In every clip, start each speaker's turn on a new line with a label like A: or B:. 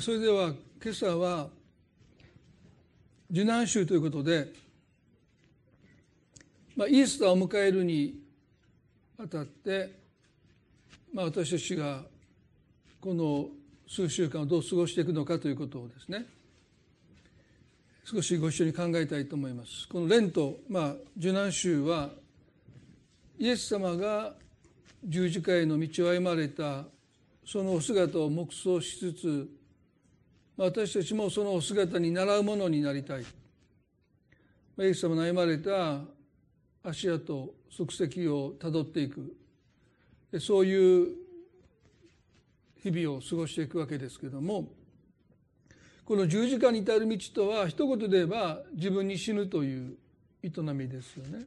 A: それでは今朝は受難週ということで、まあ、イースターを迎えるにあたって、まあ、私たちがこの数週間をどう過ごしていくのかということをですね少しご一緒に考えたいと思います。このレント、まあ、受難週はイエス様が十字架への道を歩まれたそのお姿を黙想しつつ私たちもその姿に習うものになりたいイエス様の歩まれた足跡足跡をたどっていくそういう日々を過ごしていくわけですけどもこの十字架に至る道とは一言で言えば自分に死ぬという営みですよね。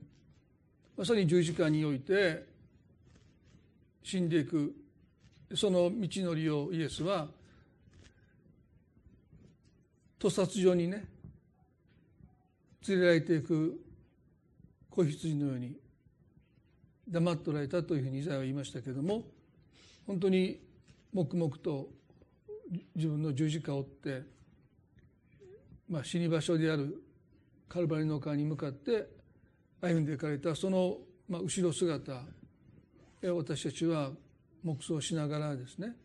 A: まさに十字架において死んでいくその道のりをイエスは屠殺場にね連れられていく子羊のように黙っておられたというふうにイザヤは言いましたけれども本当に黙々と自分の十字架を追って、まあ、死に場所であるカルバリの川に向かって歩んでいかれたその、まあ、後ろ姿私たちは黙想しながらですね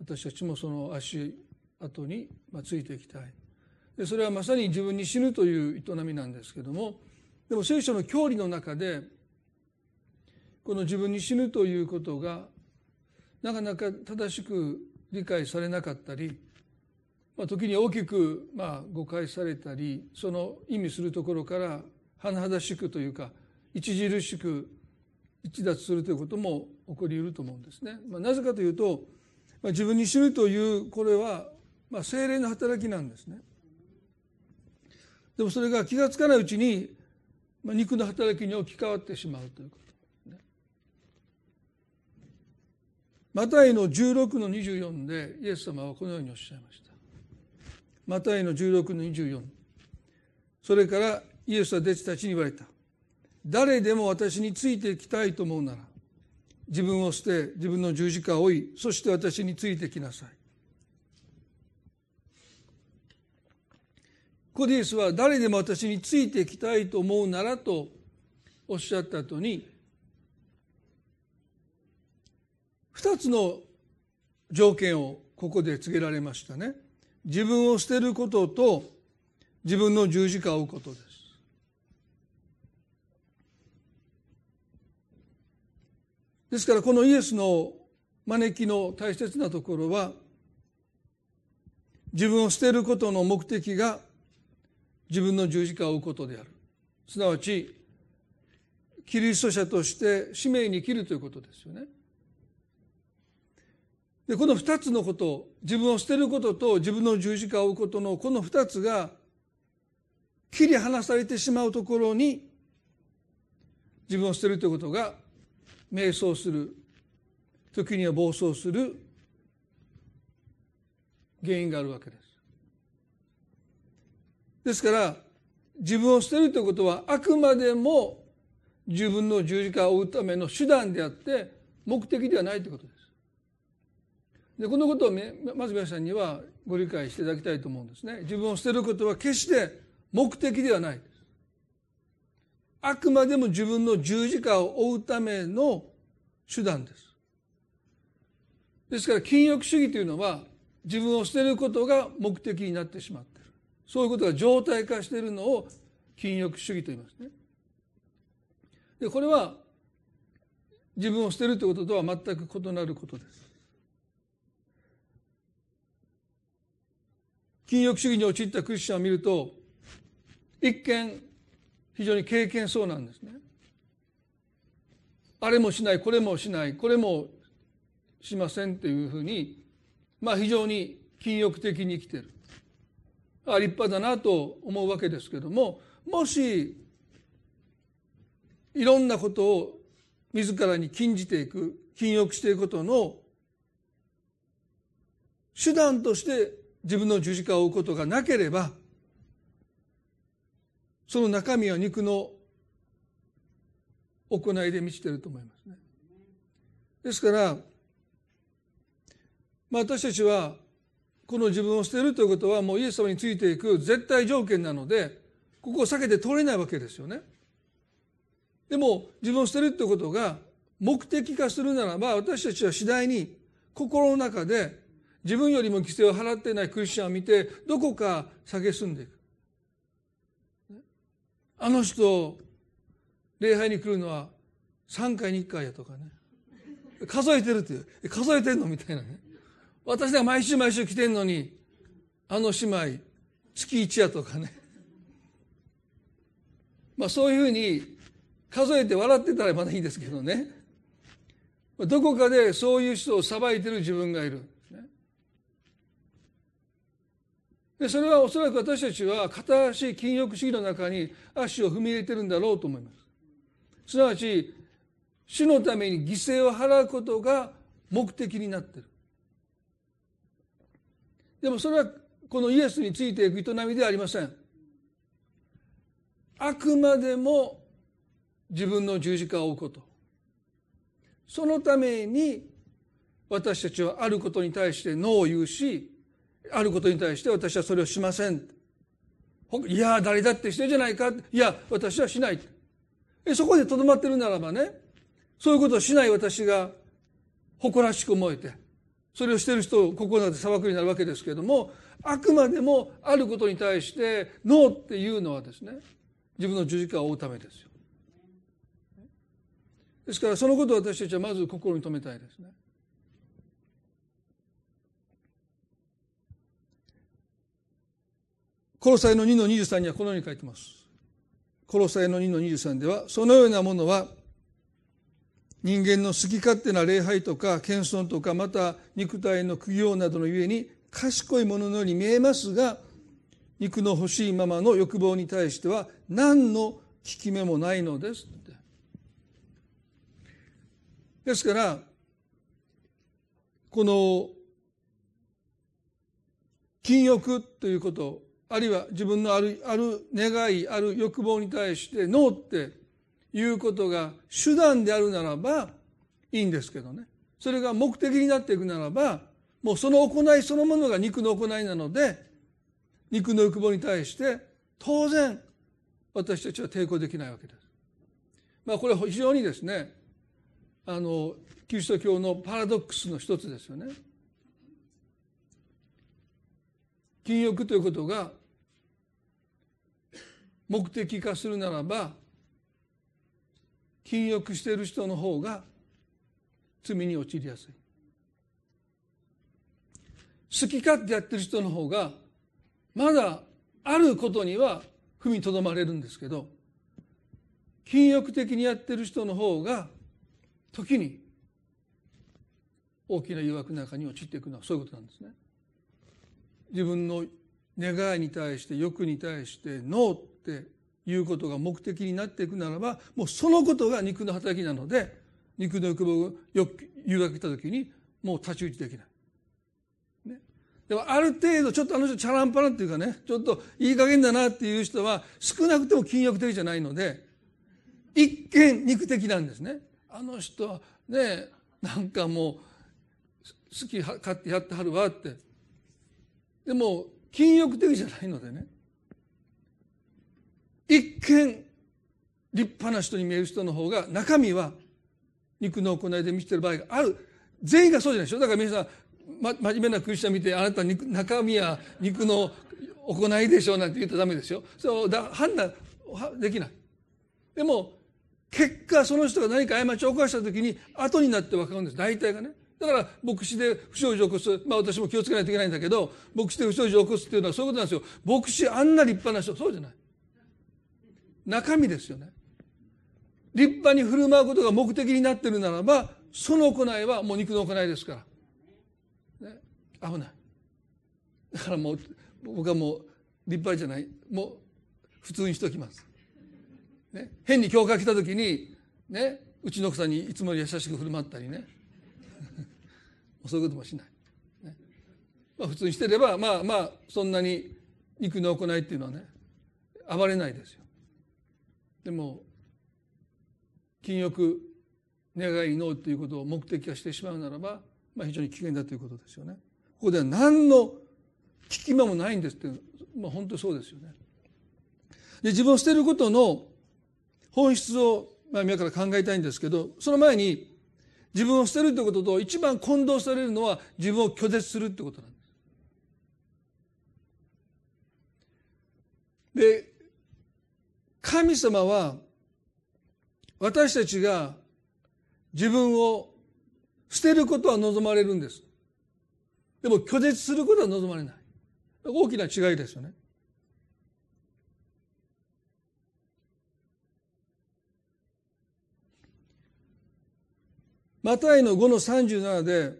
A: 私たちもその足後にまあついていきたいでそれはまさに自分に死ぬという営みなんですけどもでも聖書の教理の中でこの自分に死ぬということがなかなか正しく理解されなかったり、まあ、時に大きくまあ誤解されたりその意味するところから甚だしくというか著しく一脱するということも起こり得ると思うんですね。まあ、なぜかというと、まあ、自分に死ぬというこれはまあ精霊の働きなんですね。でもそれが気が付かないうちに、まあ、肉の働きに置き換わってしまうということですね。マタイの16の24でイエス様はこのようにおっしゃいました。マタイの16の24それからイエスは弟子たちに言われた。誰でも私についてきたいと思うなら自分を捨て自分の十字架を追いそして私についてきなさいコディエスは誰でも私についてきたいと思うならとおっしゃった後に二つの条件をここで告げられましたね。自分を捨てることと自分の十字架を追うことです。ですからこのイエスの招きの大切なところは自分を捨てることの目的が自分の十字架を追うことであるすなわちキリスト者として使命に生きるということですよね。でこの二つのこと自分を捨てることと自分の十字架を追うことのこの二つが切り離されてしまうところに自分を捨てるということが迷走する時には暴走する原因があるわけです。ですから自分を捨てるということはあくまでも自分の十字架を追うための手段であって目的ではないということです。でこのことをまず皆さんにはご理解していただきたいと思うんですね。自分を捨てることは決して目的ではないです。あくまでも自分の十字架を追うための手段です。ですから禁欲主義というのは自分を捨てることが目的になってしまって。そういうことが常態化しているのを禁欲主義と言いますね。でこれは自分を捨てるということとは全く異なることです。禁欲主義に陥ったクリスチャンを見ると一見非常に経験そうなんですね。あれもしないこれもしないこれもしませんというふうにまあ非常に禁欲的に生きてるあ立派だなと思うわけですけどももしいろんなことを自らに禁じていく禁欲していくことの手段として自分の十字架を追うことがなければその中身は肉の行いで満ちていると思いますね。ですから、まあ、私たちはこの自分を捨てるということはもうイエス様についていく絶対条件なのでここを避けて通れないわけですよね。でも自分を捨てるということが目的化するならば私たちは次第に心の中で自分よりも犠牲を払っていないクリスチャンを見てどこか蔑んでいく。あの人礼拝に来るのは3回に1回やとかね数えてるっていう数えてんのみたいなね私が毎週毎週来てんのにあの姉妹月1やとかね。まあそういうふうに数えて笑ってたらまだいいですけどね。どこかでそういう人を裁いてる自分がいる。でそれはおそらく私たちは片足禁欲主義の中に足を踏み入れてるんだろうと思います。すなわち主のために犠牲を払うことが目的になってる。でもそれはこのイエスについていく営みではありません。あくまでも自分の十字架を追うこと。そのために私たちはあることに対してノーを言うしあることに対して私はそれをしません。いや誰だってしてじゃないか。いや私はしない。そこでとどまってるならばねそういうことをしない私が誇らしく思えて。それをしてる人を心の中で裁くになるわけですけれどもあくまでもあることに対してノーっていうのはですね自分の十字架を追うためですよ。ですからそのことを私たちはまず心に留めたいですね。コロサイの2の23にはこのように書いてます。コロサイの2の23では、そのようなものは、人間の好き勝手な礼拝とか謙遜とかまた肉体の苦行などのゆえに賢いもののように見えますが肉の欲しいままの欲望に対しては何の効き目もないのですですからこの禁欲ということあるいは自分のあるある願いある欲望に対してノーっていうことが手段であるならばいいんですけどねそれが目的になっていくならばもうその行いそのものが肉の行いなので肉の欲望に対して当然私たちは抵抗できないわけです。まあこれ非常にですねあのキリスト教のパラドックスの一つですよね。禁欲ということが目的化するならば禁欲している人の方が罪に陥りやすい好き勝手やってる人の方がまだあることには踏みとどまれるんですけど禁欲的にやってる人の方が時に大きな誘惑の中に陥っていくのはそういうことなんですね。自分の願いに対して欲に対してノーっていうことが目的になっていくならばもうそのことが肉の働きなので肉の欲望を誘惑した時にもう太刀打ちできない。ね、でもある程度ちょっとあの人チャランパラっていうかねちょっといい加減だなっていう人は少なくても禁欲的じゃないので一見肉的なんですね。あの人はねなんかもう好き勝手やってはるわってでも禁欲的じゃないのでね一見立派な人に見える人の方が中身は肉の行いで見せてる場合がある。全員がそうじゃないでしょ？だから皆さん、ま、真面目なクリスチャン見てあなた肉中身は肉の行いでしょうなんて言ったらダメですよそうだ判断できない。でも結果その人が何か過ちを犯した時に後になって分かるんです。大体がね。だから牧師で不祥事を起こすまあ私も気をつけないといけないんだけど牧師で不祥事を起こすっていうのはそういうことなんですよ。牧師あんな立派な人そうじゃない。中身ですよね。立派に振る舞うことが目的になってるならばその行いはもう肉の行いですから、ね、危ない。だからもう僕はもう立派じゃない。もう普通にしときます、ね、変に教会来た時にね。うちの奥さんにいつもより優しく振る舞ったりね。そういうこともしない、ね。まあ、普通にしてればまあまあそんなに肉の行いっていうのはね暴れないですよ。でも禁欲願いのということを目的化してしまうならば、まあ、非常に危険だということですよね。ここでは何の聞き間もないんですって、まあ、本当そうですよね。で自分を捨てることの本質を、まあ、今から考えたいんですけどその前に自分を捨てるということと一番混同されるのは自分を拒絶するってことなんです。で神様は私たちが自分を捨てることは望まれるんです。でも拒絶することは望まれない。大きな違いですよね。マタイの5の37で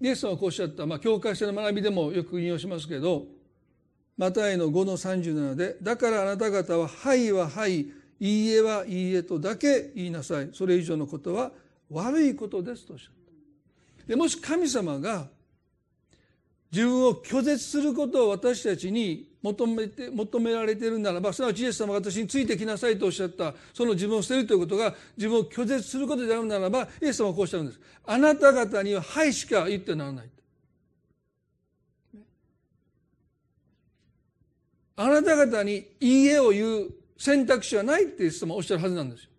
A: イエス様がこうおっしゃった、まあ、教会者の学びでもよく引用しますけどマタイの5の37で「だからあなた方は「はい」は「はい」「いいえ」は「いいえ」とだけ言いなさい。それ以上のことは悪いことですとおっしゃった。でもし神様が自分を拒絶することを私たちに求めて求められているならばすなわちイエス様が私についてきなさいとおっしゃった。その自分を捨てるということが自分を拒絶することであるならばイエス様はこうおっしゃるんです。あなた方には「はい」しか言ってならない。あなた方に「いいえ」を言う選択肢はないってイエス様はおっしゃるはずなんですよ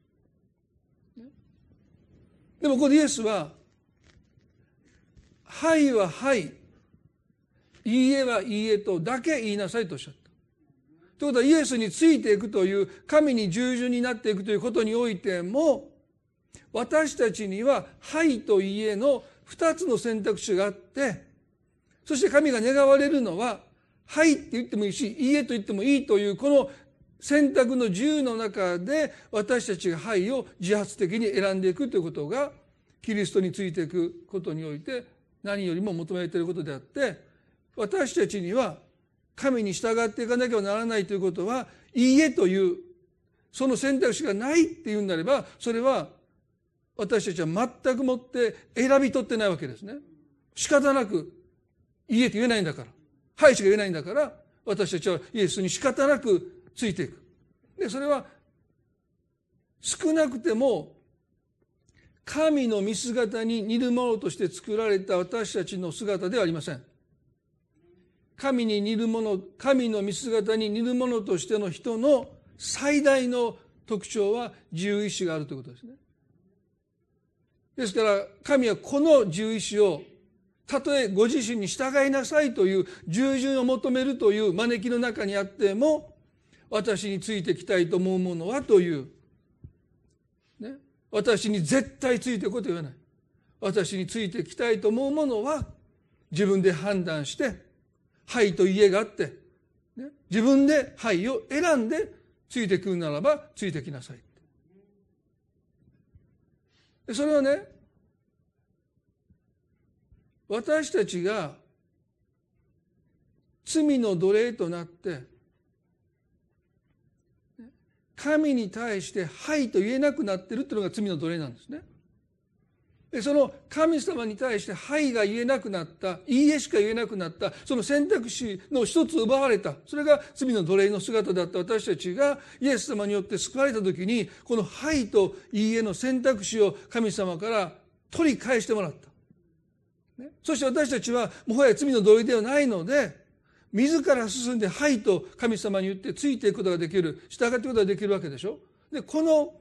A: でもここでイエスは「はい」は「はい」いいえはいいえとだけ言いなさいとおっしゃった。ということはイエスについていくという神に従順になっていくということにおいても私たちには「はい」と「いいえ」の2つの選択肢があってそして神が願われるのは「はい」って言ってもいいし「いいえ」と言ってもいいというこの選択の自由の中で私たちが「はい」を自発的に選んでいくということがキリストについていくことにおいて何よりも求められていることであって私たちには神に従っていかなきゃならないということはいいえというその選択肢がないっていうんであればそれは私たちは全くもって選び取ってないわけですね。仕方なくいいえと言えないんだからはいしか言えないんだから私たちはイエスに仕方なくついていく。でそれは少なくても神の見姿に似るものとして作られた私たちの姿ではありません。神に似るもの神の見姿に似るものとしての人の最大の特徴は自由意志があるということですね。ですから神はこの自由意志をたとえご自身に従いなさいという従順を求めるという招きの中にあっても私についてきたいと思うものはという、ね、私に絶対ついてこいと言わない私についてきたいと思うものは自分で判断してはいと家があって、ね、自分ではいを選んでついてくるならばついてきなさい。それはね私たちが罪の奴隷となって神に対して「はい」と言えなくなってるっていうのが罪の奴隷なんですね。でその神様に対して「はい」が言えなくなった「いいえ」しか言えなくなったその選択肢の一つ奪われた。それが罪の奴隷の姿だった。私たちがイエス様によって救われた時にこの「はい」と「いいえ」の選択肢を神様から取り返してもらった、ね、そして私たちはもはや罪の奴隷ではないので自ら進んで「はい」と神様に言ってついていくことができる従っていくことができるわけでしょ？でこの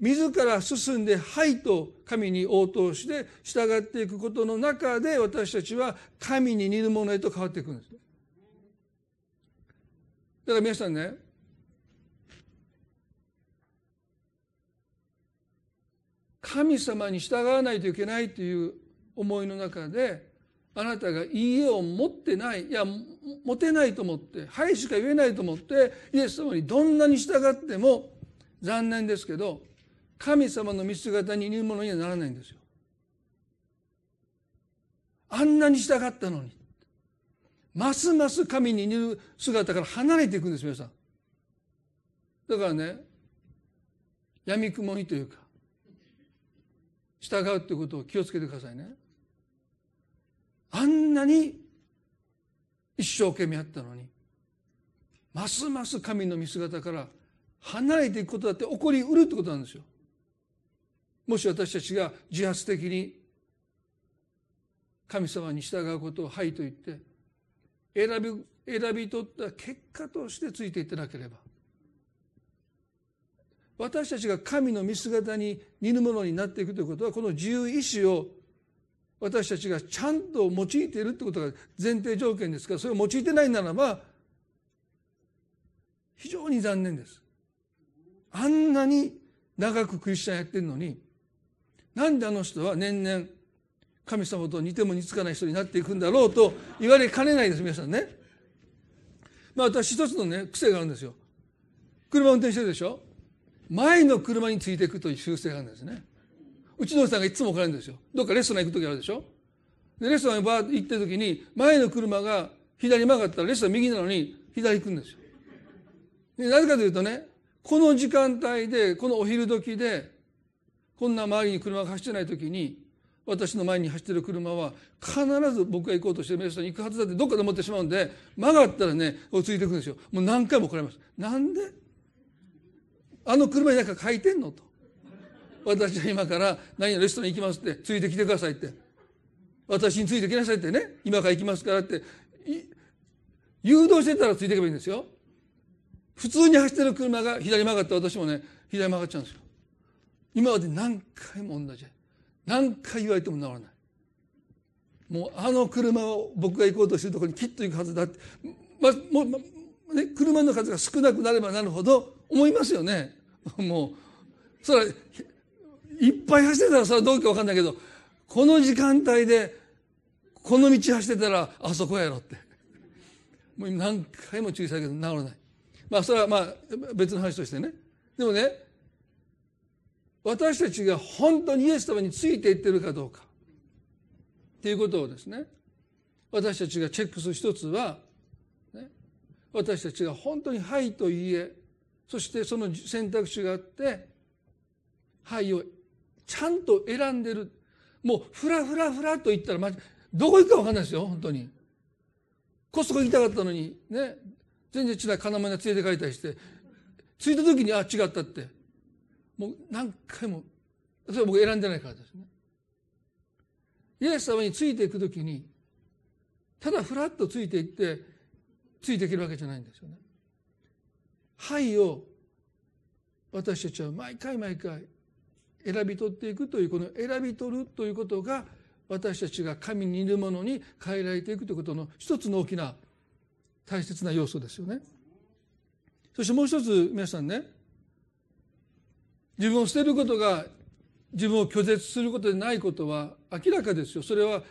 A: 自ら進んで「はい」と神に応答して従っていくことの中で私たちは神に似るものへと変わっていくんです。だから皆さんね神様に従わないといけないという思いの中であなたが「いいえ」を持ってないいや持てないと思って「はい」しか言えないと思ってイエス様にどんなに従っても残念ですけど神様の見姿に似るものにはならないんですよ。あんなに従ったのにますます神に似る姿から離れていくんです皆さん。だからね闇雲にというか従うっていうことを気をつけてくださいね。あんなに一生懸命やったのにますます神の見姿から離れていくことだって起こりうるってことなんですよ。もし私たちが自発的に神様に従うことを「はい」と言って選び選び取った結果としてついていってなければ私たちが神の見姿に似るものになっていくということはこの自由意志を私たちがちゃんと用いているということが前提条件ですからそれを用いてないならば非常に残念ですあんなに長くクリスチャンやってるのになんであの人は年々神様と似ても似つかない人になっていくんだろうと言われかねないです皆さんね。まあ私一つのね癖があるんですよ。車運転してるでしょ前の車についていくという習性があるんですね。うちのおじさんがいつも怒られるんですよ。どっかレストラン行く時あるでしょ？でレストランにバーッと行ってる時に前の車が左曲がったらレストラン右なのに左行くんですよ。なぜかというとねこの時間帯でこのお昼時でこんな周りに車が走ってない時に私の前に走ってる車は必ず僕が行こうとしてるレストランに行くはずだってどっかで思ってしまうんで曲がったらねついていくんですよ。もう何回も怒られます。なんで？あの車になんか書いてんの？と。私は今から何やレストランに行きますってついてきてくださいって。私についてきなさいってね。今から行きますからって。誘導してたらついていけばいいんですよ。普通に走ってる車が左曲がって私もね左曲がっちゃうんですよ。今まで何回も同じ何回言われても治らない。もうあの車を僕が行こうとしてるところにきっと行くはずだって、ま、もう、まね、車の数が少なくなればなるほど思いますよね。もうそれいっぱい走ってたらそれはどうか分かんないけどこの時間帯でこの道走ってたらあそこやろって。もう何回も注意されるけど治らない。まあそれはまあ別の話としてね。でもね私たちが本当にイエス様についていってるかどうか。っていうことをですね私たちがチェックする一つは、ね、私たちが本当に「はい」と言えそしてその選択肢があって「はい」をちゃんと選んでる。もうふらふらふらと言ったらまどこ行くか分かんないですよ本当に。コストコ行きたかったのにね。全然違う金物連れて帰ったりして。着いた時にあ違ったって。もう何回もそれは僕選んでないからですね。イエス様についていく時にただふらっとついていってついていけるわけじゃないんですよね。はいを私たちは毎回毎回選び取っていくというこの選び取るということが私たちが神にいるものに変えられていくということの一つの大きな大切な要素ですよね。そしてもう一つ皆さんね自分を捨てることが自分を拒絶することでないことは明らかですよ。それは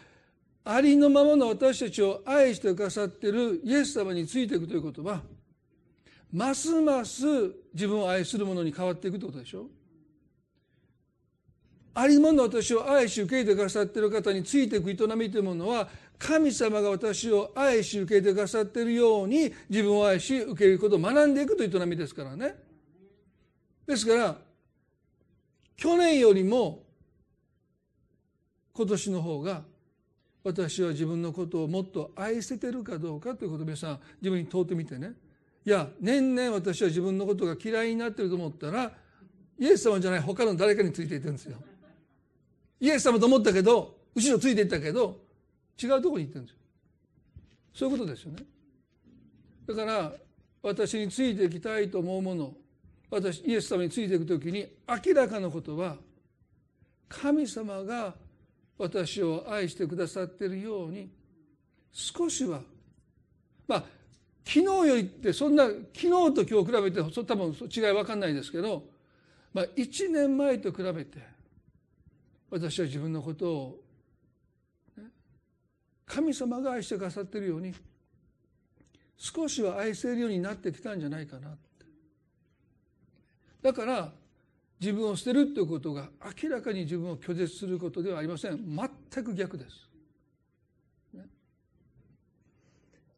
A: ありのままの私たちを愛してくださっているイエス様についていくということはますます自分を愛するものに変わっていくということでしょうありのままの私を愛し受け入れてくださっている方についていく営みというものは神様が私を愛し受け入れてくださっているように自分を愛し受け入れることを学んでいくという営みですからね。ですから去年よりも今年の方が私は自分のことをもっと愛せてるかどうかということを皆さん自分に問うてみてねいや年々私は自分のことが嫌いになってると思ったらイエス様じゃない他の誰かについていってるんですよ。イエス様と思ったけど後ろついていったけど違うところに行ってるんですよ。そういうことですよね。だから私についていきたいと思うもの私イエス様についていく時に明らかなことは神様が私を愛してくださっているように少しはまあ昨日よりってそんな昨日と今日比べて多分違い分かんないですけど、まあ、1年前と比べて私は自分のことを、神様が愛してくださっているように少しは愛せるようになってきたんじゃないかなってだから自分を捨てるということが明らかに自分を拒絶することではありません全く逆です。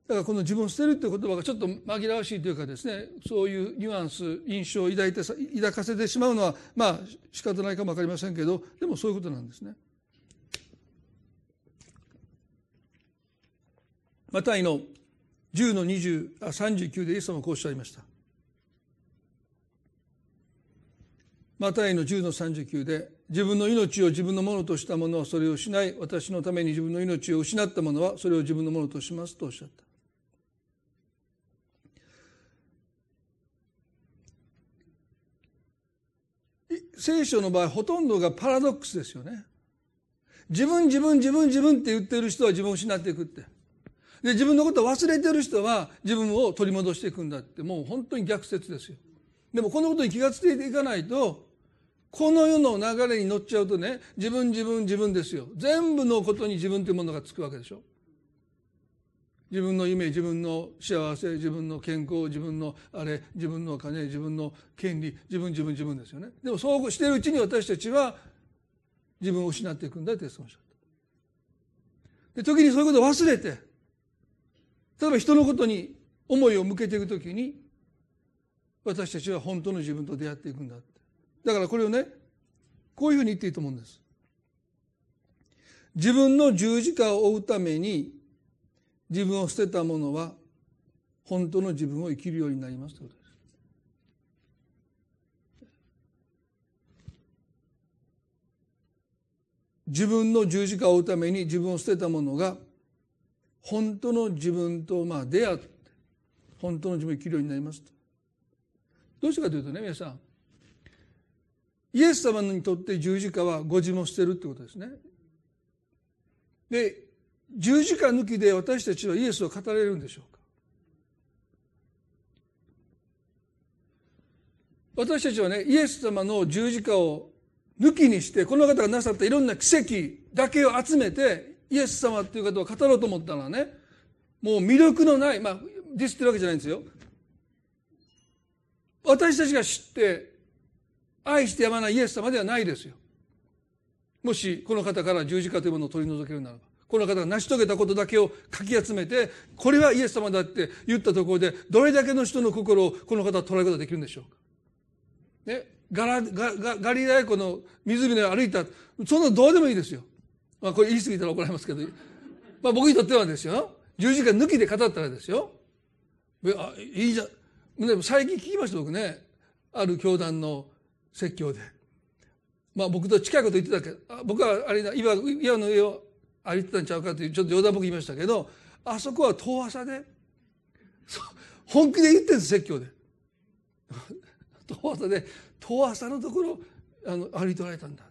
A: だからこの自分を捨てるという言葉がちょっと紛らわしいというかですねそういうニュアンス印象を抱いて抱かせてしまうのはまあ仕方ないかも分かりませんけどでもそういうことなんですね。マタイの10の20あ39でイエス様はこうおっしゃいました。マタイの10の39で自分の命を自分のものとした者はそれをしない私のために自分の命を失った者はそれを自分のものとしますとおっしゃった聖書の場合ほとんどがパラドックスですよね。自分自分自分自分って言ってる人は自分を失っていくって。で、自分のことを忘れてる人は自分を取り戻していくんだって、もう本当に逆説ですよ。でもこのことに気がついていかないと、この世の流れに乗っちゃうとね、自分自分自分ですよ。全部のことに自分というものがつくわけでしょ。自分の夢、自分の幸せ、自分の健康、自分のあれ、自分のお金、自分の権利、自分自分自分ですよね。でもそうしているうちに私たちは自分を失っていくんだってそうおっした。で、時にそういうことを忘れて、例えば人のことに思いを向けていくときに、私たちは本当の自分と出会っていくんだって。だからこれをね、こういうふうに言っていいと思うんです。自分の十字架を追うために自分を捨てた者は本当の自分を生きるようになりますということです。自分の十字架を追うために自分を捨てた者が本当の自分とまあ出会って本当の自分を生きるようになりますと。どうしてかというとね皆さんイエス様にとって十字架はご自分を捨てるってことですね。で十字架抜きで私たちはイエスを語れるんでしょうか？私たちはねイエス様の十字架を抜きにしてこの方がなさったいろんな奇跡だけを集めてイエス様っていう方を語ろうと思ったのはねもう魅力のないまあディスってるわけじゃないんですよ。私たちが知って愛してやまないイエス様ではないですよ。もしこの方から十字架というものを取り除けるならば。この方が成し遂げたことだけをかき集めてこれはイエス様だって言ったところでどれだけの人の心をこの方は捉えることができるんでしょうか。ね、ガラガガガリラヤ湖の湖の歩いたそんなのどうでもいいですよ。まあこれ言い過ぎたら怒られますけど、まあ僕にとってはですよ十字架抜きで語ったらですよあいいじゃん最近聞きました僕ねある教団の説教で。まあ僕と近いこと言ってたけど僕はあれだ岩岩の上を歩いてたんちゃうかというちょっと冗談僕言いましたけどあそこは遠浅で本気で言ってるんです説教で。遠浅で遠浅のところあの歩いておられたんだ。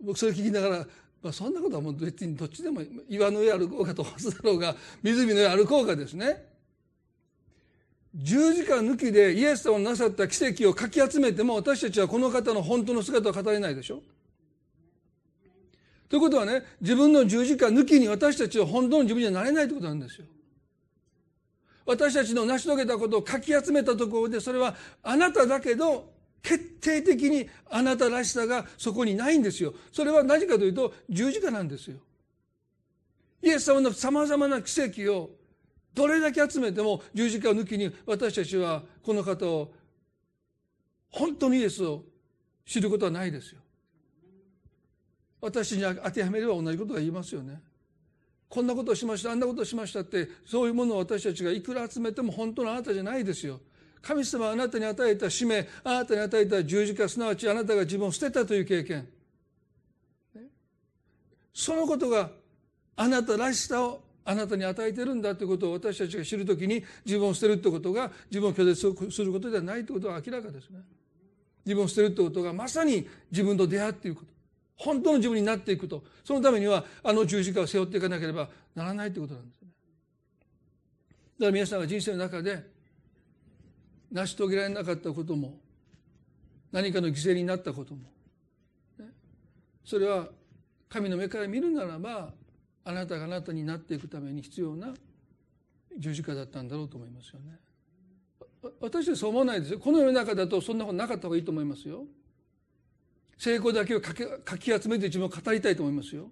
A: 僕それ聞きながら、まあ、そんなことはもう別にどっちでも岩の上歩こうが遠浅だろうが湖の上歩こうがですね。十字架抜きでイエス様のなさった奇跡をかき集めても私たちはこの方の本当の姿を語れないでしょ。ということはね、自分の十字架抜きに私たちは本当の自分にはなれないということなんですよ。私たちの成し遂げたことをかき集めたところで、それはあなただけど、決定的にあなたらしさがそこにないんですよ。それは何かというと十字架なんですよ。イエス様の様々な奇跡をどれだけ集めても十字架抜きに私たちはこの方を本当にイエスを知ることはないですよ。私に当てはめれば同じことが言いますよね。こんなことをしましたあんなことをしましたってそういうものを私たちがいくら集めても本当のあなたじゃないですよ。神様はあなたに与えた使命あなたに与えた十字架すなわちあなたが自分を捨てたという経験そのことがあなたらしさをあなたに与えてるんだということを私たちが知るときに自分を捨てるということが自分を拒絶することではないということは明らかですね。自分を捨てるということがまさに自分と出会っていること。本当の自分になっていくと。そのためにはあの十字架を背負っていかなければならないということなんですね。だから皆さんが人生の中で成し遂げられなかったことも何かの犠牲になったことも、ね、それは神の目から見るならばあなたがあなたになっていくために必要な十字架だったんだろうと思いますよね。私はそう思わないですよ。この世の中だとそんなことなかった方がいいと思いますよ。成功だけをかきかき集めて自分を語りたいと思いますよ。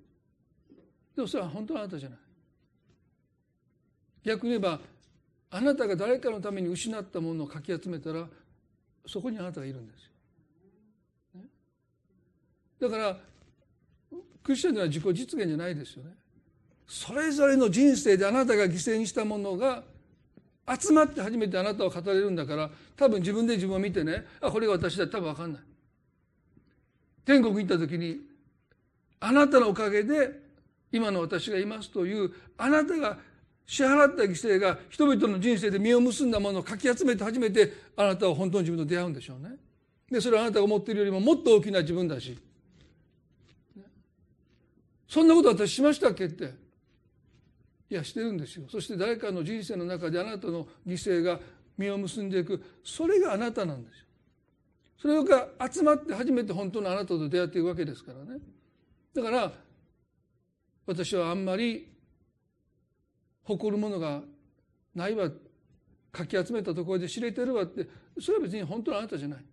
A: でもそれは本当のあなたじゃない。逆に言えばあなたが誰かのために失ったものをかき集めたらそこにあなたがいるんですよ、ね、だからクリスチャンでは自己実現じゃないですよね。それぞれの人生であなたが犠牲にしたものが集まって初めてあなたを語れるんだから多分自分で自分を見てねあこれが私だ多分分かんない。天国に行った時にあなたのおかげで今の私がいますというあなたが支払った犠牲が人々の人生で実を結んだものをかき集めて初めてあなたは本当の自分と出会うんでしょうね。でそれはあなたが思っているよりももっと大きな自分だし。そんなこと私しましたっけって。いやしてるんですよ。そして誰かの人生の中であなたの犠牲が実を結んでいく。それがあなたなんですよ。それが集まって初めて本当のあなたと出会っていくわけですからね。だから私はあんまり誇るものがないわ。かき集めたところで知れてるわって。それは別に本当のあなたじゃない。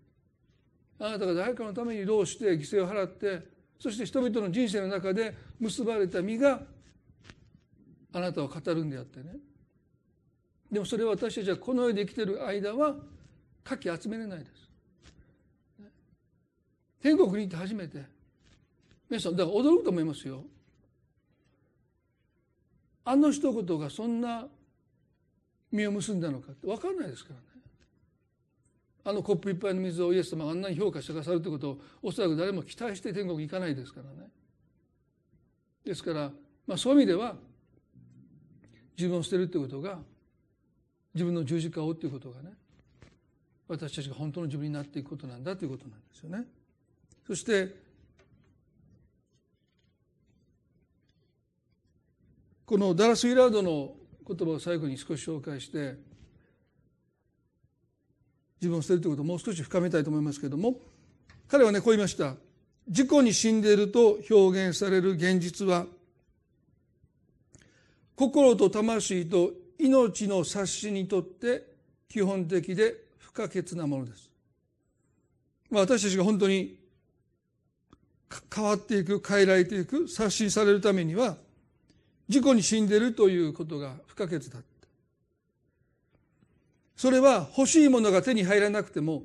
A: あなたが誰かのために労して犠牲を払ってそして人々の人生の中で結ばれた実があなたを語るんであってね。でもそれは私たちはこの世で生きてる間はかき集めれないです。天国に行って初めて。皆さんだから驚くと思いますよ。あの一言がそんな実を結んだのかって分かんないですからね。あのコップ一杯の水をイエス様があんなに評価してくださるということをおそらく誰も期待して天国に行かないですからね。ですから、まあ、そういう意味では自分を捨てるということが自分の十字架を追うということがね私たちが本当の自分になっていくことなんだということなんですよね。そしてこのダラス・ウィラードの言葉を最後に少し紹介して自分を捨てるということをもう少し深めたいと思いますけれども彼はねこう言いました「自己に死んでいると表現される現実は心と魂と命の冊子にとって基本的で不可欠なものです。まあ、私たちが本当に変わっていく変えられていく刷新されるためには事故に死んでるということが不可欠だった。それは欲しいものが手に入らなくても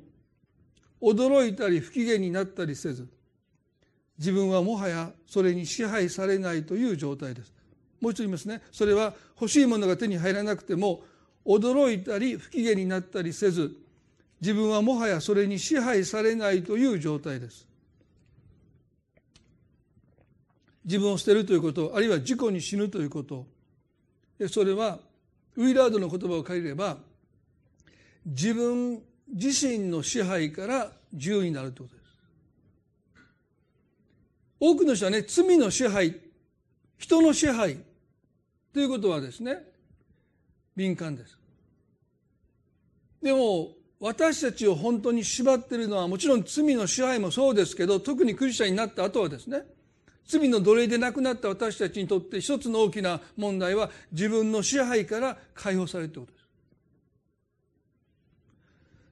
A: 驚いたり不機嫌になったりせず自分はもはやそれに支配されないという状態です。もう一度言いますね。それは欲しいものが手に入らなくても驚いたり不機嫌になったりせず自分はもはやそれに支配されないという状態です。自分を捨てるということあるいは事故に死ぬということ。それはウィラードの言葉を借りれば自分自身の支配から自由になるということです。多くの人はね罪の支配人の支配ということはですね敏感です。でも私たちを本当に縛っているのはもちろん罪の支配もそうですけど特にクリスチャンになった後はですね罪の奴隷でなくなった私たちにとって一つの大きな問題は自分の支配から解放されるということです。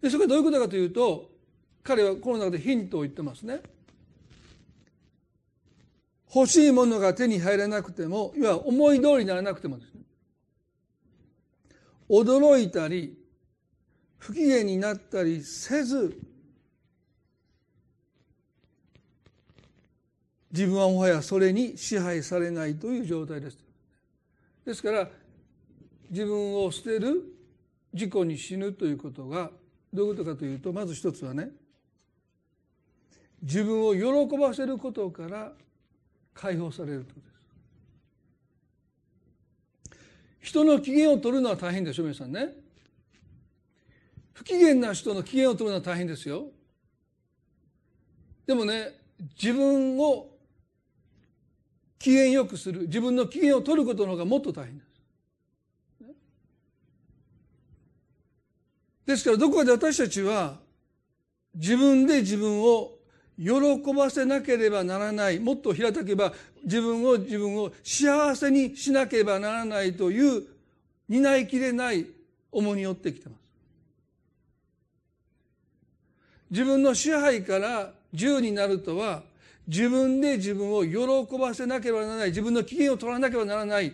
A: でそれがどういうことかというと彼はこの中でヒントを言ってますね。欲しいものが手に入らなくてもいわば思い通りにならなくてもですね驚いたり不機嫌になったりせず自分はもはやそれに支配されないという状態です。ですから自分を捨てる事故に死ぬということがどういうことかというとまず一つはね自分を喜ばせることから解放されるということです。人の機嫌を取るのは大変でしょ皆さんね。不機嫌な人の機嫌を取るのは大変ですよ。でもね自分を機嫌よくする自分の機嫌を取ることの方がもっと大変です。ですからどこかで私たちは自分で自分を喜ばせなければならないもっと平たけば自分を自分を幸せにしなければならないという担いきれない重荷を負ってきてます。自分の支配から自由になるとは自分で自分を喜ばせなければならない自分の機嫌を取らなければならない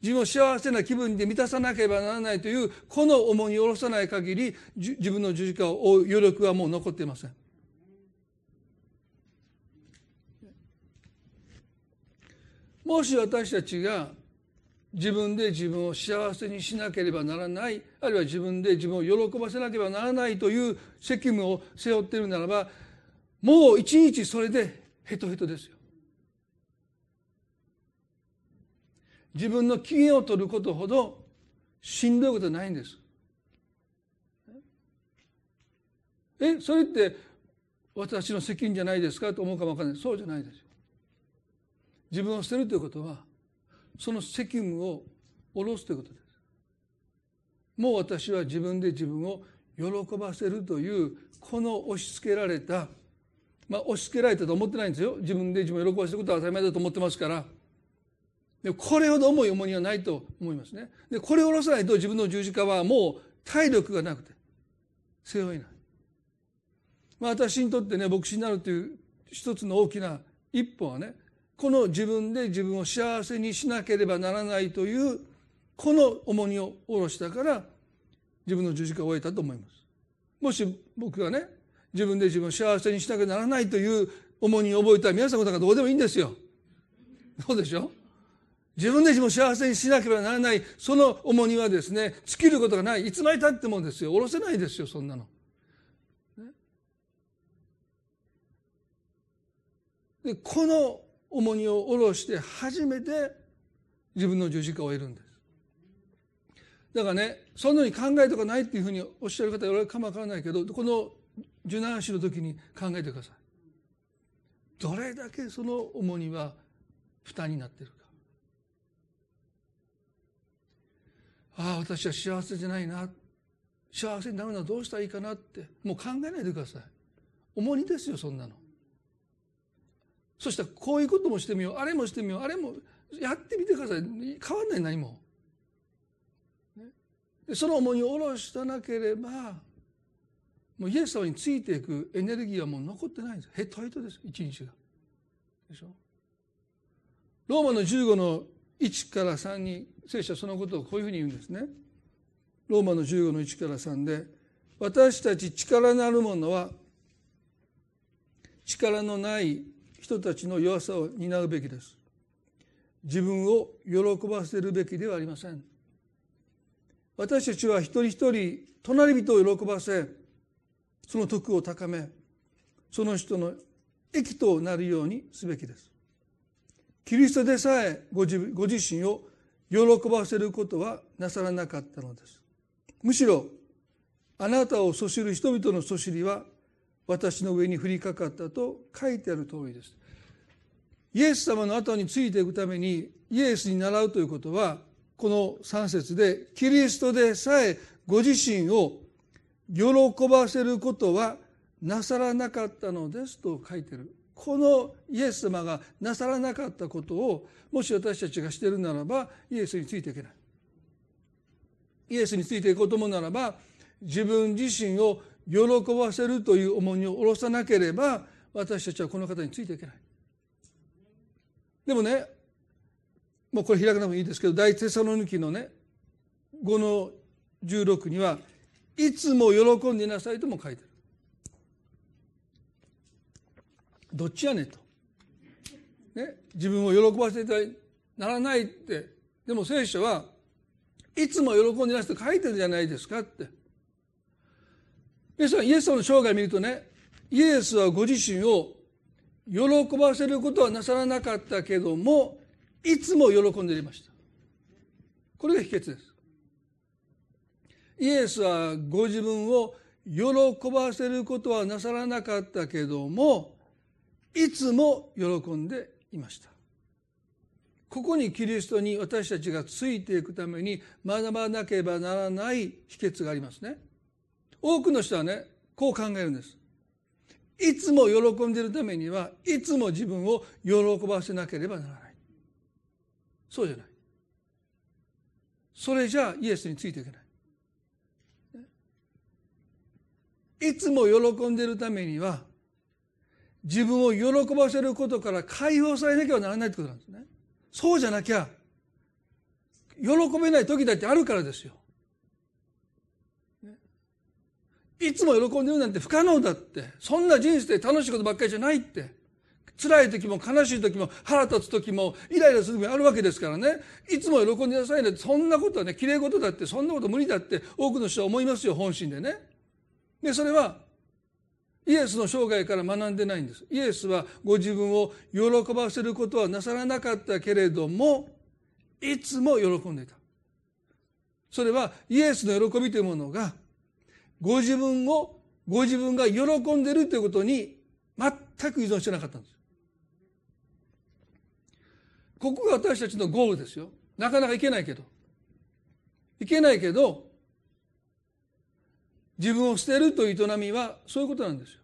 A: 自分を幸せな気分で満たさなければならないというこの重荷を下ろさない限り自分の十字架を追う余力はもう残っていません。もし私たちが自分で自分を幸せにしなければならないあるいは自分で自分を喜ばせなければならないという責務を背負っているならばもう一日それでヘトヘトですよ。自分の機嫌を取ることほどしんどいことはないんです。えそれって私の責任じゃないですかと思うかもわからない。そうじゃないですよ。自分を捨てるということはその責務を下ろすということです。もう私は自分で自分を喜ばせるというこの押し付けられたまあ押し付けられたと思ってないんですよ。自分で自分を喜ばせることは当たり前だと思ってますから。でこれほど重い重荷はないと思いますね。でこれを下ろさないと自分の十字架はもう体力がなくて背負えない。まあ、私にとってね牧師になるという一つの大きな一歩はねこの自分で自分を幸せにしなければならないというこの重荷を下ろしたから自分の十字架を終えたと思います。もし僕がね自分で自分を幸せにしなきゃならないという重荷を覚えたら皆さんのことがどうでもいいんですよ。そうでしょう？自分で自分を幸せにしなければならないその重荷はですね尽きることがない。いつまでたってもですよ。下ろせないですよそんなの。でこの重荷を下ろして初めて自分の十字架を得るんです。だからねそんなに考えとかないっていうふうにおっしゃる方いるかもわからないけどこの受難死の時に考えてください。どれだけその重荷は負担になってるか。ああ私は幸せじゃないな。幸せになるのはどうしたらいいかなって。もう考えないでください。重荷ですよそんなの。そしたらこういうこともしてみよう。あれもしてみよう。あれもやってみてください。変わんない何も。ね、その重荷を下ろしたなければもうイエス様についていくエネルギーはもう残ってないんです。ヘトヘトです。一日が。でしょ？ローマの15の1から3に聖書はそのことをこういうふうに言うんですね。ローマの15の1から3で私たち力のある者は力のない人たちの弱さを担うべきです。自分を喜ばせるべきではありません。私たちは一人一人隣人を喜ばせその徳を高めその人の益となるようにすべきですキリストでさえご自ご自身を喜ばせることはなさらなかったのですむしろあなたをそしる人々のそしりは私の上に降りかかったと書いてある通りです。イエス様の後についていくためにイエスに習うということはこの3節でキリストでさえご自身を喜ばせることはなさらなかったのですと書いてる。このイエス様がなさらなかったことをもし私たちがしてるならばイエスについていけない。イエスについていこうと思うならば自分自身を喜ばせるという重荷を下ろさなければ私たちはこの方についていけない。でもねもうこれ開くてもいいですけど大テサロニキのね5の16にはいつも喜んでいなさいとも書いてる。どっちやねんと、ね、自分を喜ばせてならないって。でも聖書はいつも喜んでなさいと書いてるじゃないですかって。イエスイエス様の生涯見るとねイエスはご自身を喜ばせることはなさらなかったけどもいつも喜んでいました。これが秘訣です。イエスはご自分を喜ばせることはなさらなかったけどもいつも喜んでいました。ここにキリストに私たちがついていくために学ばなければならない秘訣がありますね。多くの人はねこう考えるんです。いつも喜んでいるためにはいつも自分を喜ばせなければならない。そうじゃない。それじゃあイエスについていけない。いつも喜んでいるためには自分を喜ばせることから解放されなきゃならないってことなんですね。そうじゃなきゃ喜べない時だってあるからですよ。いつも喜んでるなんて不可能だって。そんな人生楽しいことばっかりじゃないって。辛い時も悲しい時も腹立つ時もイライラする時もあるわけですからね。いつも喜んでなさいねそんなことはねきれい事だってそんなこと無理だって多くの人は思いますよ本心でね。でそれはイエスの生涯から学んでないんです。イエスはご自分を喜ばせることはなさらなかったけれどもいつも喜んでいた。それはイエスの喜びというものがご自分をご自分が喜んでいるということに全く依存してなかったんです。ここが私たちのゴールですよ。なかなかいけないけど。いけないけど自分を捨てるという営みはそういうことなんですよ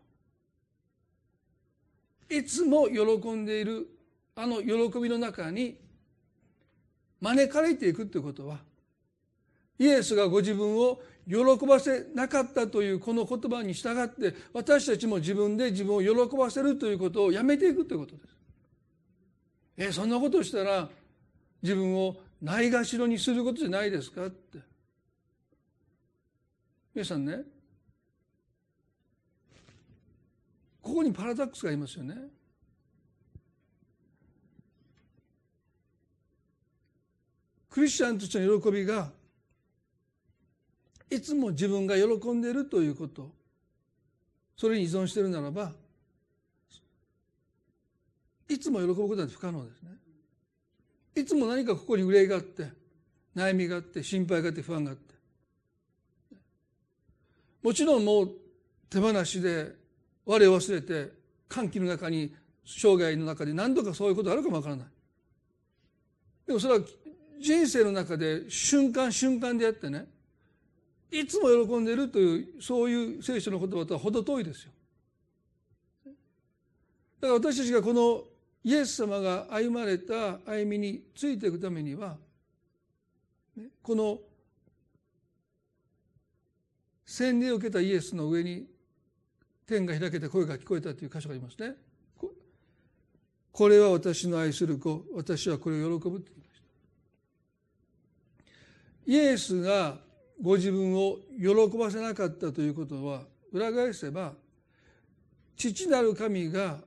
A: いつも喜んでいるあの喜びの中に招かれていくということはイエスがご自分を喜ばせなかったというこの言葉に従って私たちも自分で自分を喜ばせるということをやめていくということです。えそんなことしたら自分をないがしろにすることじゃないですかって皆さんねここにパラダックスがありますよね。クリスチャンとしての喜びがいつも自分が喜んでいるということそれに依存しているならばいつも喜ぶことは不可能ですね。いつも何かここに憂いがあって悩みがあって心配があって不安があってもちろんもう手放しで我を忘れて歓喜の中に生涯の中で何度かそういうことがあるかもわからない。でもそれは人生の中で瞬間瞬間でやってねいつも喜んでいるというそういう聖書の言葉とは程遠いですよ。だから私たちがこのイエス様が歩まれた歩みについていくためにはこの洗礼を受けたイエスの上に天が開けて声が聞こえたという箇所がありますね。これは私の愛する子私はこれを喜ぶって言いましたイエスがご自分を喜ばせなかったということは裏返せば父なる神が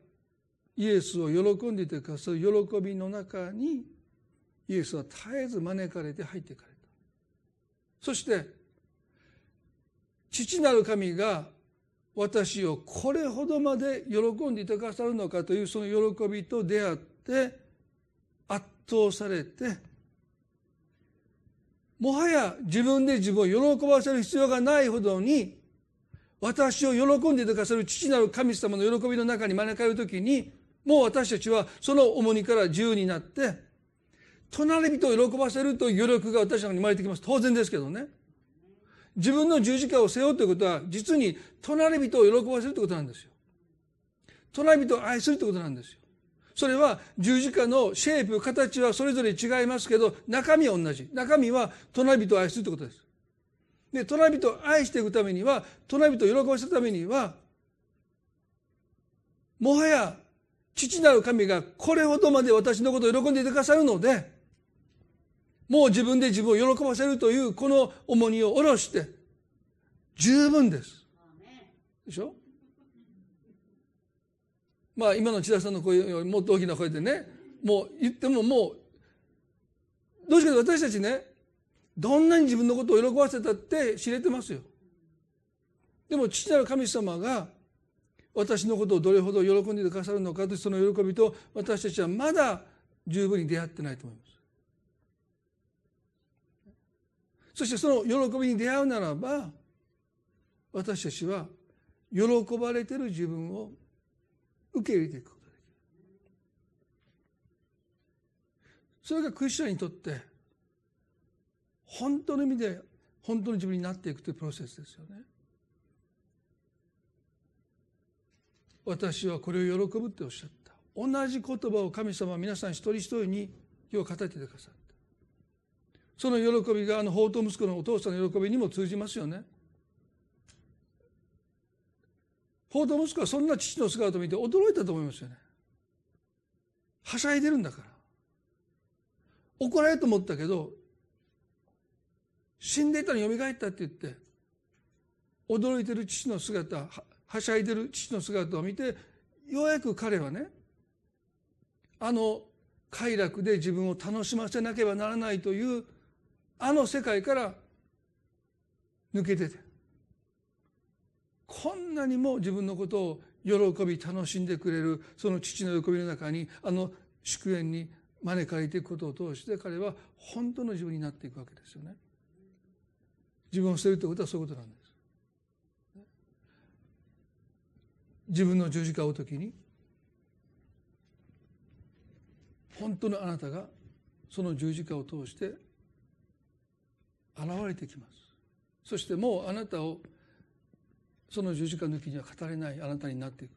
A: イエスを喜んでいてかそういう喜びの中にイエスは絶えず招かれて入っていかれたそして父なる神が私をこれほどまで喜んでいてくださるのかというその喜びと出会って圧倒されてもはや自分で自分を喜ばせる必要がないほどに私を喜んでいてくださる父なる神様の喜びの中に招かれる時にもう私たちはその重荷から自由になって隣人を喜ばせるという余力が私たちに生まれてきます。当然ですけどね。自分の十字架を背負うということは実に隣人を喜ばせるということなんですよ。隣人を愛するということなんですよ。それは十字架のシェイプ形はそれぞれ違いますけど中身は同じ。中身は隣人を愛するということです。で隣人を愛していくためには隣人を喜ばせるためにはもはや父なる神がこれほどまで私のことを喜んでいてくださるのでもう自分で自分を喜ばせるというこの重荷を下ろして十分です。でしょ？まあ今の千田さんの声よりもっと大きな声でねもう言ってももうどうして私たちねどんなに自分のことを喜ばせたって知れてますよ。でも父なる神様が私のことをどれほど喜んでくださるのかとその喜びと私たちはまだ十分に出会ってないと思います。そしてその喜びに出会うならば私たちは喜ばれている自分を受け入れていくことができる。それがクリスチャンにとって本当の意味で本当の自分になっていくというプロセスですよね。私はこれを喜ぶっておっしゃった。同じ言葉を神様は皆さん一人一人に今日語ってくださった。その喜びがあの法と息子のお父さんの喜びにも通じますよね。法と息子はそんな父の姿を見て驚いたと思いますよね。はしゃいでるんだから。怒られると思ったけど死んでいたのに蘇ったって言って驚いてる父の姿はしゃいでる父の姿を見てようやく彼はねあの快楽で自分を楽しませなければならないというあの世界から抜けててこんなにも自分のことを喜び楽しんでくれるその父の喜びの中にあの祝宴に招かれていくことを通して彼は本当の自分になっていくわけですよね。自分を捨てるということはそういうことなんです。自分の十字架を追うときに本当のあなたがその十字架を通して現れてきます。そしてもうあなたをその十字架抜きには語れないあなたになっていく。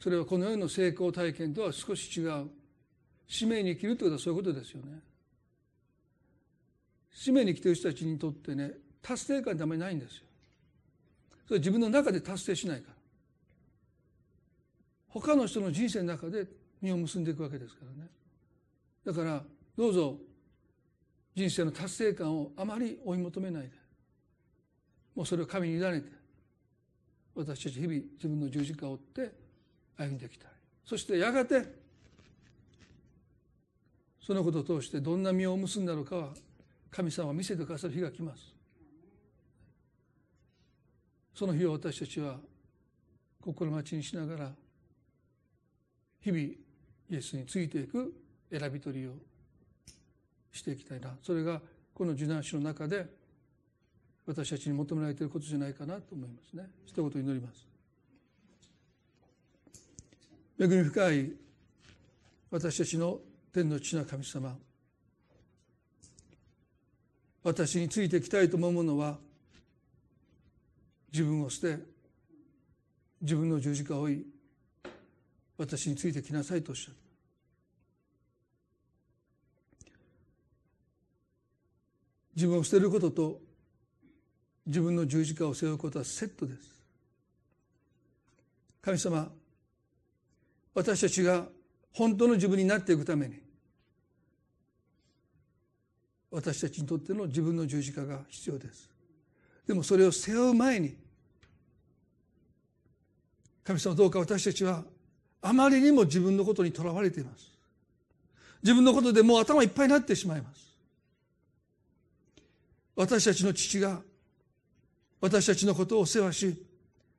A: それはこの世の成功体験とは少し違う。使命に生きるということはそういうことですよね。使命に来ている人たちにとってね達成感ってあまりないんですよ。それ自分の中で達成しないから。他の人の人生の中で実を結んでいくわけですからね。だからどうぞ人生の達成感をあまり追い求めないでもうそれを神に委ねて私たち日々自分の十字架を追って歩んでいきたいそしてやがてそのことを通してどんな実を結んだのかは神様は見せてくださる日が来ます。その日を私たちは心待ちにしながら日々イエスについていく選び取りをしていきたいな。それがこの受難史の中で私たちに求められていることじゃないかなと思いますね。一言祈ります。恵み深い私たちの天の父な神様私についていきたいと思うものは自分を捨て自分の十字架を追い私についてきなさいとおっしゃる。自分を捨てることと自分の十字架を背負うことはセットです。神様私たちが本当の自分になっていくために私たちにとっての自分の十字架が必要です。でもそれを背負う前に神様どうか私たちはあまりにも自分のことにとらわれています。自分のことでもう頭いっぱいになってしまいます。私たちの父が私たちのことを世話し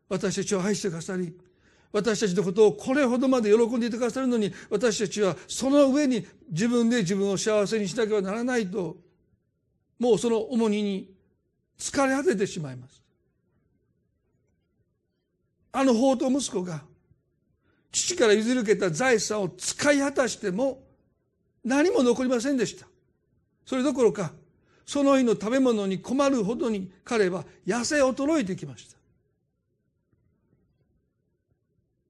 A: 私たちを愛してくださり私たちのことをこれほどまで喜んでいてくださるのに私たちはその上に自分で自分を幸せにしなければならないともうその重荷に疲れ果ててしまいます。あの法と息子が父から譲り受けた財産を使い果たしても何も残りませんでした。それどころかその日の食べ物に困るほどに彼は痩せ衰えてきました。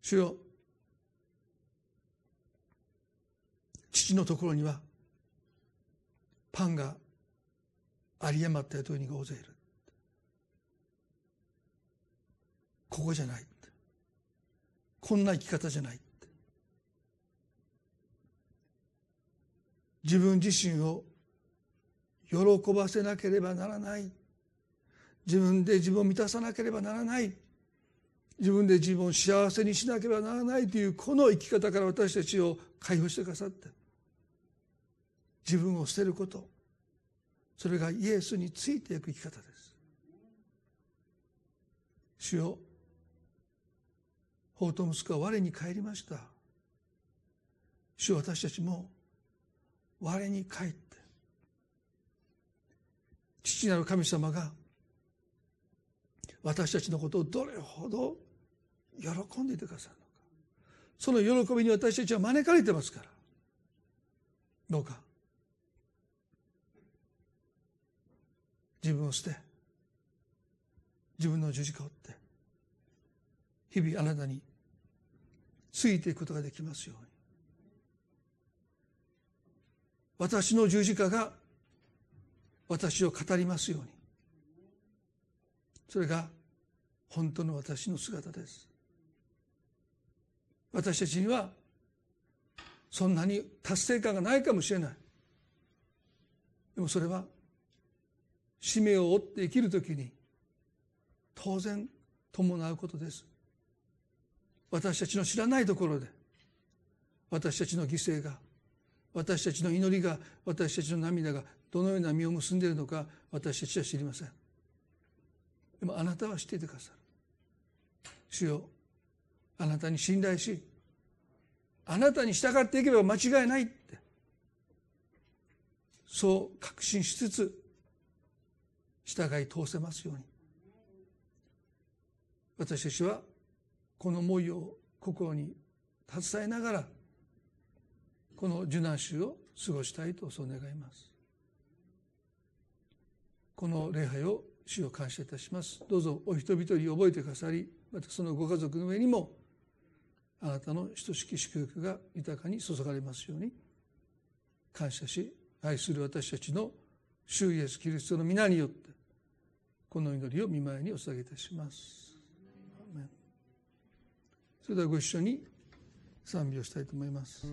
A: 主よ父のところにはパンが有り余った雇いにが大勢いる。ここじゃない。こんな生き方じゃない。自分自身を喜ばせなければならない。自分で自分を満たさなければならない。自分で自分を幸せにしなければならない。というこの生き方から私たちを解放してくださって。自分を捨てること。それがイエスについていく生き方です。主よ法と息子は我に帰りました。主よ私たちも我に帰って父なる神様が私たちのことをどれほど喜んでいてくださるのか。その喜びに私たちは招かれてますから。どうか。自分を捨て。自分の十字架を追って。日々あなたについていくことができますように。私の十字架が私を語りますように。それが本当の私の姿です。私たちにはそんなに達成感がないかもしれない。でもそれは使命を追って生きるときに当然伴うことです。私たちの知らないところで私たちの犠牲が私たちの祈りが私たちの涙がどのような実を結んでいるのか私たちは知りません。でもあなたは知っていてくださる。主よあなたに信頼しあなたに従っていけば間違いないって。そう確信しつつ従い通せますように。私たちはこの思いを心に携えながらこの受難週を過ごしたいとそう願います。この礼拝を主を感謝いたします。どうぞお人々に覚えてくださりまたそのご家族の上にもあなたの等しき祝福が豊かに注がれますように感謝し愛する私たちの主イエスキリストの皆によってこの祈りを見舞いにお捧げいたします。それではご一緒に賛美をしたいと思います。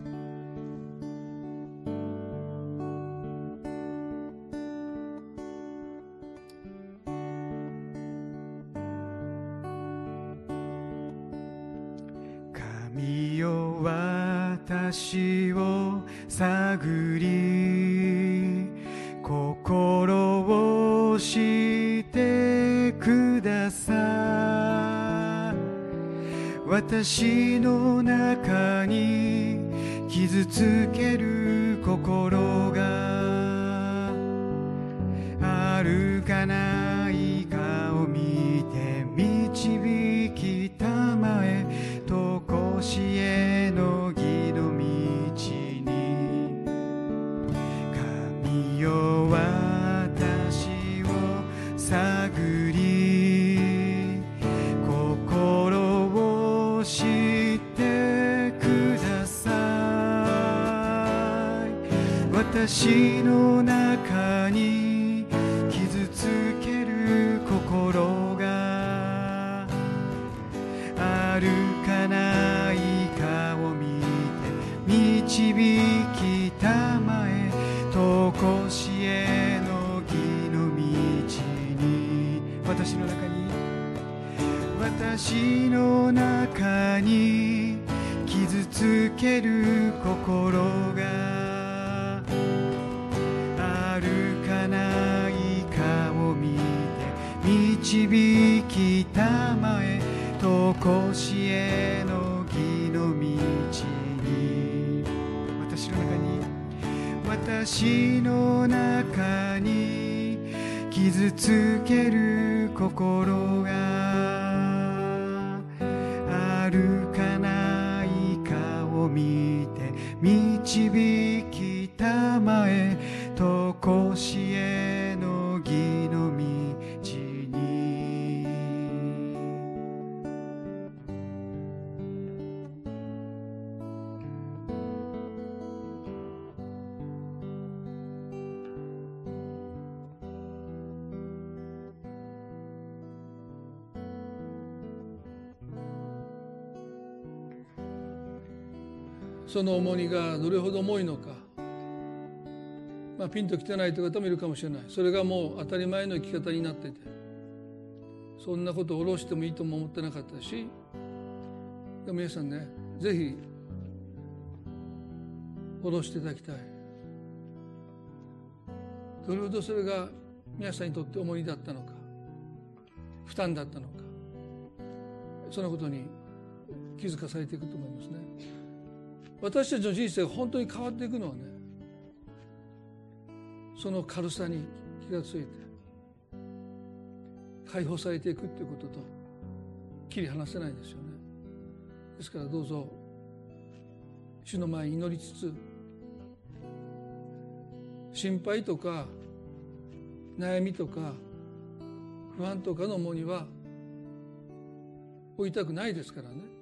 B: 私の中に傷つけるあるかないかを見て導きたまえとこしえの義の道に私の中に私の中に傷つける心があるかないかを見て導きたまえとこしの義の道に。私の中に私の中に傷つける心があるかないかを見て導きたまえとこし
A: その重荷がどれほど重いのか、まあ、ピンときてないという方もいるかもしれない。それがもう当たり前の生き方になってて。そんなことを下ろしてもいいとも思ってなかったし。でも皆さんねぜひ下ろしていただきたい。どれほどそれが皆さんにとって重荷だったのか。負担だったのか。そのことに気づかされていくと思いますね。私たちの人生が本当に変わっていくのはねその軽さに気がついて解放されていくっていうことと切り離せないですよね。ですからどうぞ主の前に祈りつつ心配とか悩みとか不安とかの重荷は置いたくないですからね。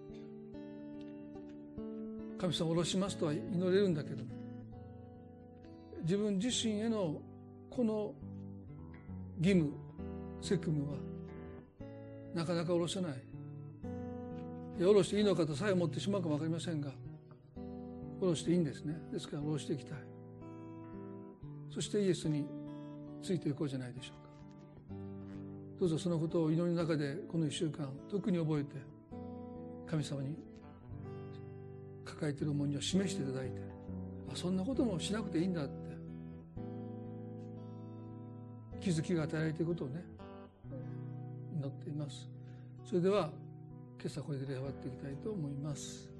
A: 神様を下ろしますとは祈れるんだけど自分自身へのこの義務責務はなかなか下ろせない。い下ろしていいのかとさえ思ってしまうかも分かりませんが下ろしていいんですね。ですから下ろしていきたい。そしてイエスについていこうじゃないでしょうか。どうぞそのことを祈りの中でこの1週間特に覚えて神様に抱えている重荷を示していただいてあそんなこともしなくていいんだって気づきが与えられていることをね祈っています。それでは今朝これで礼拝っていきたいと思います。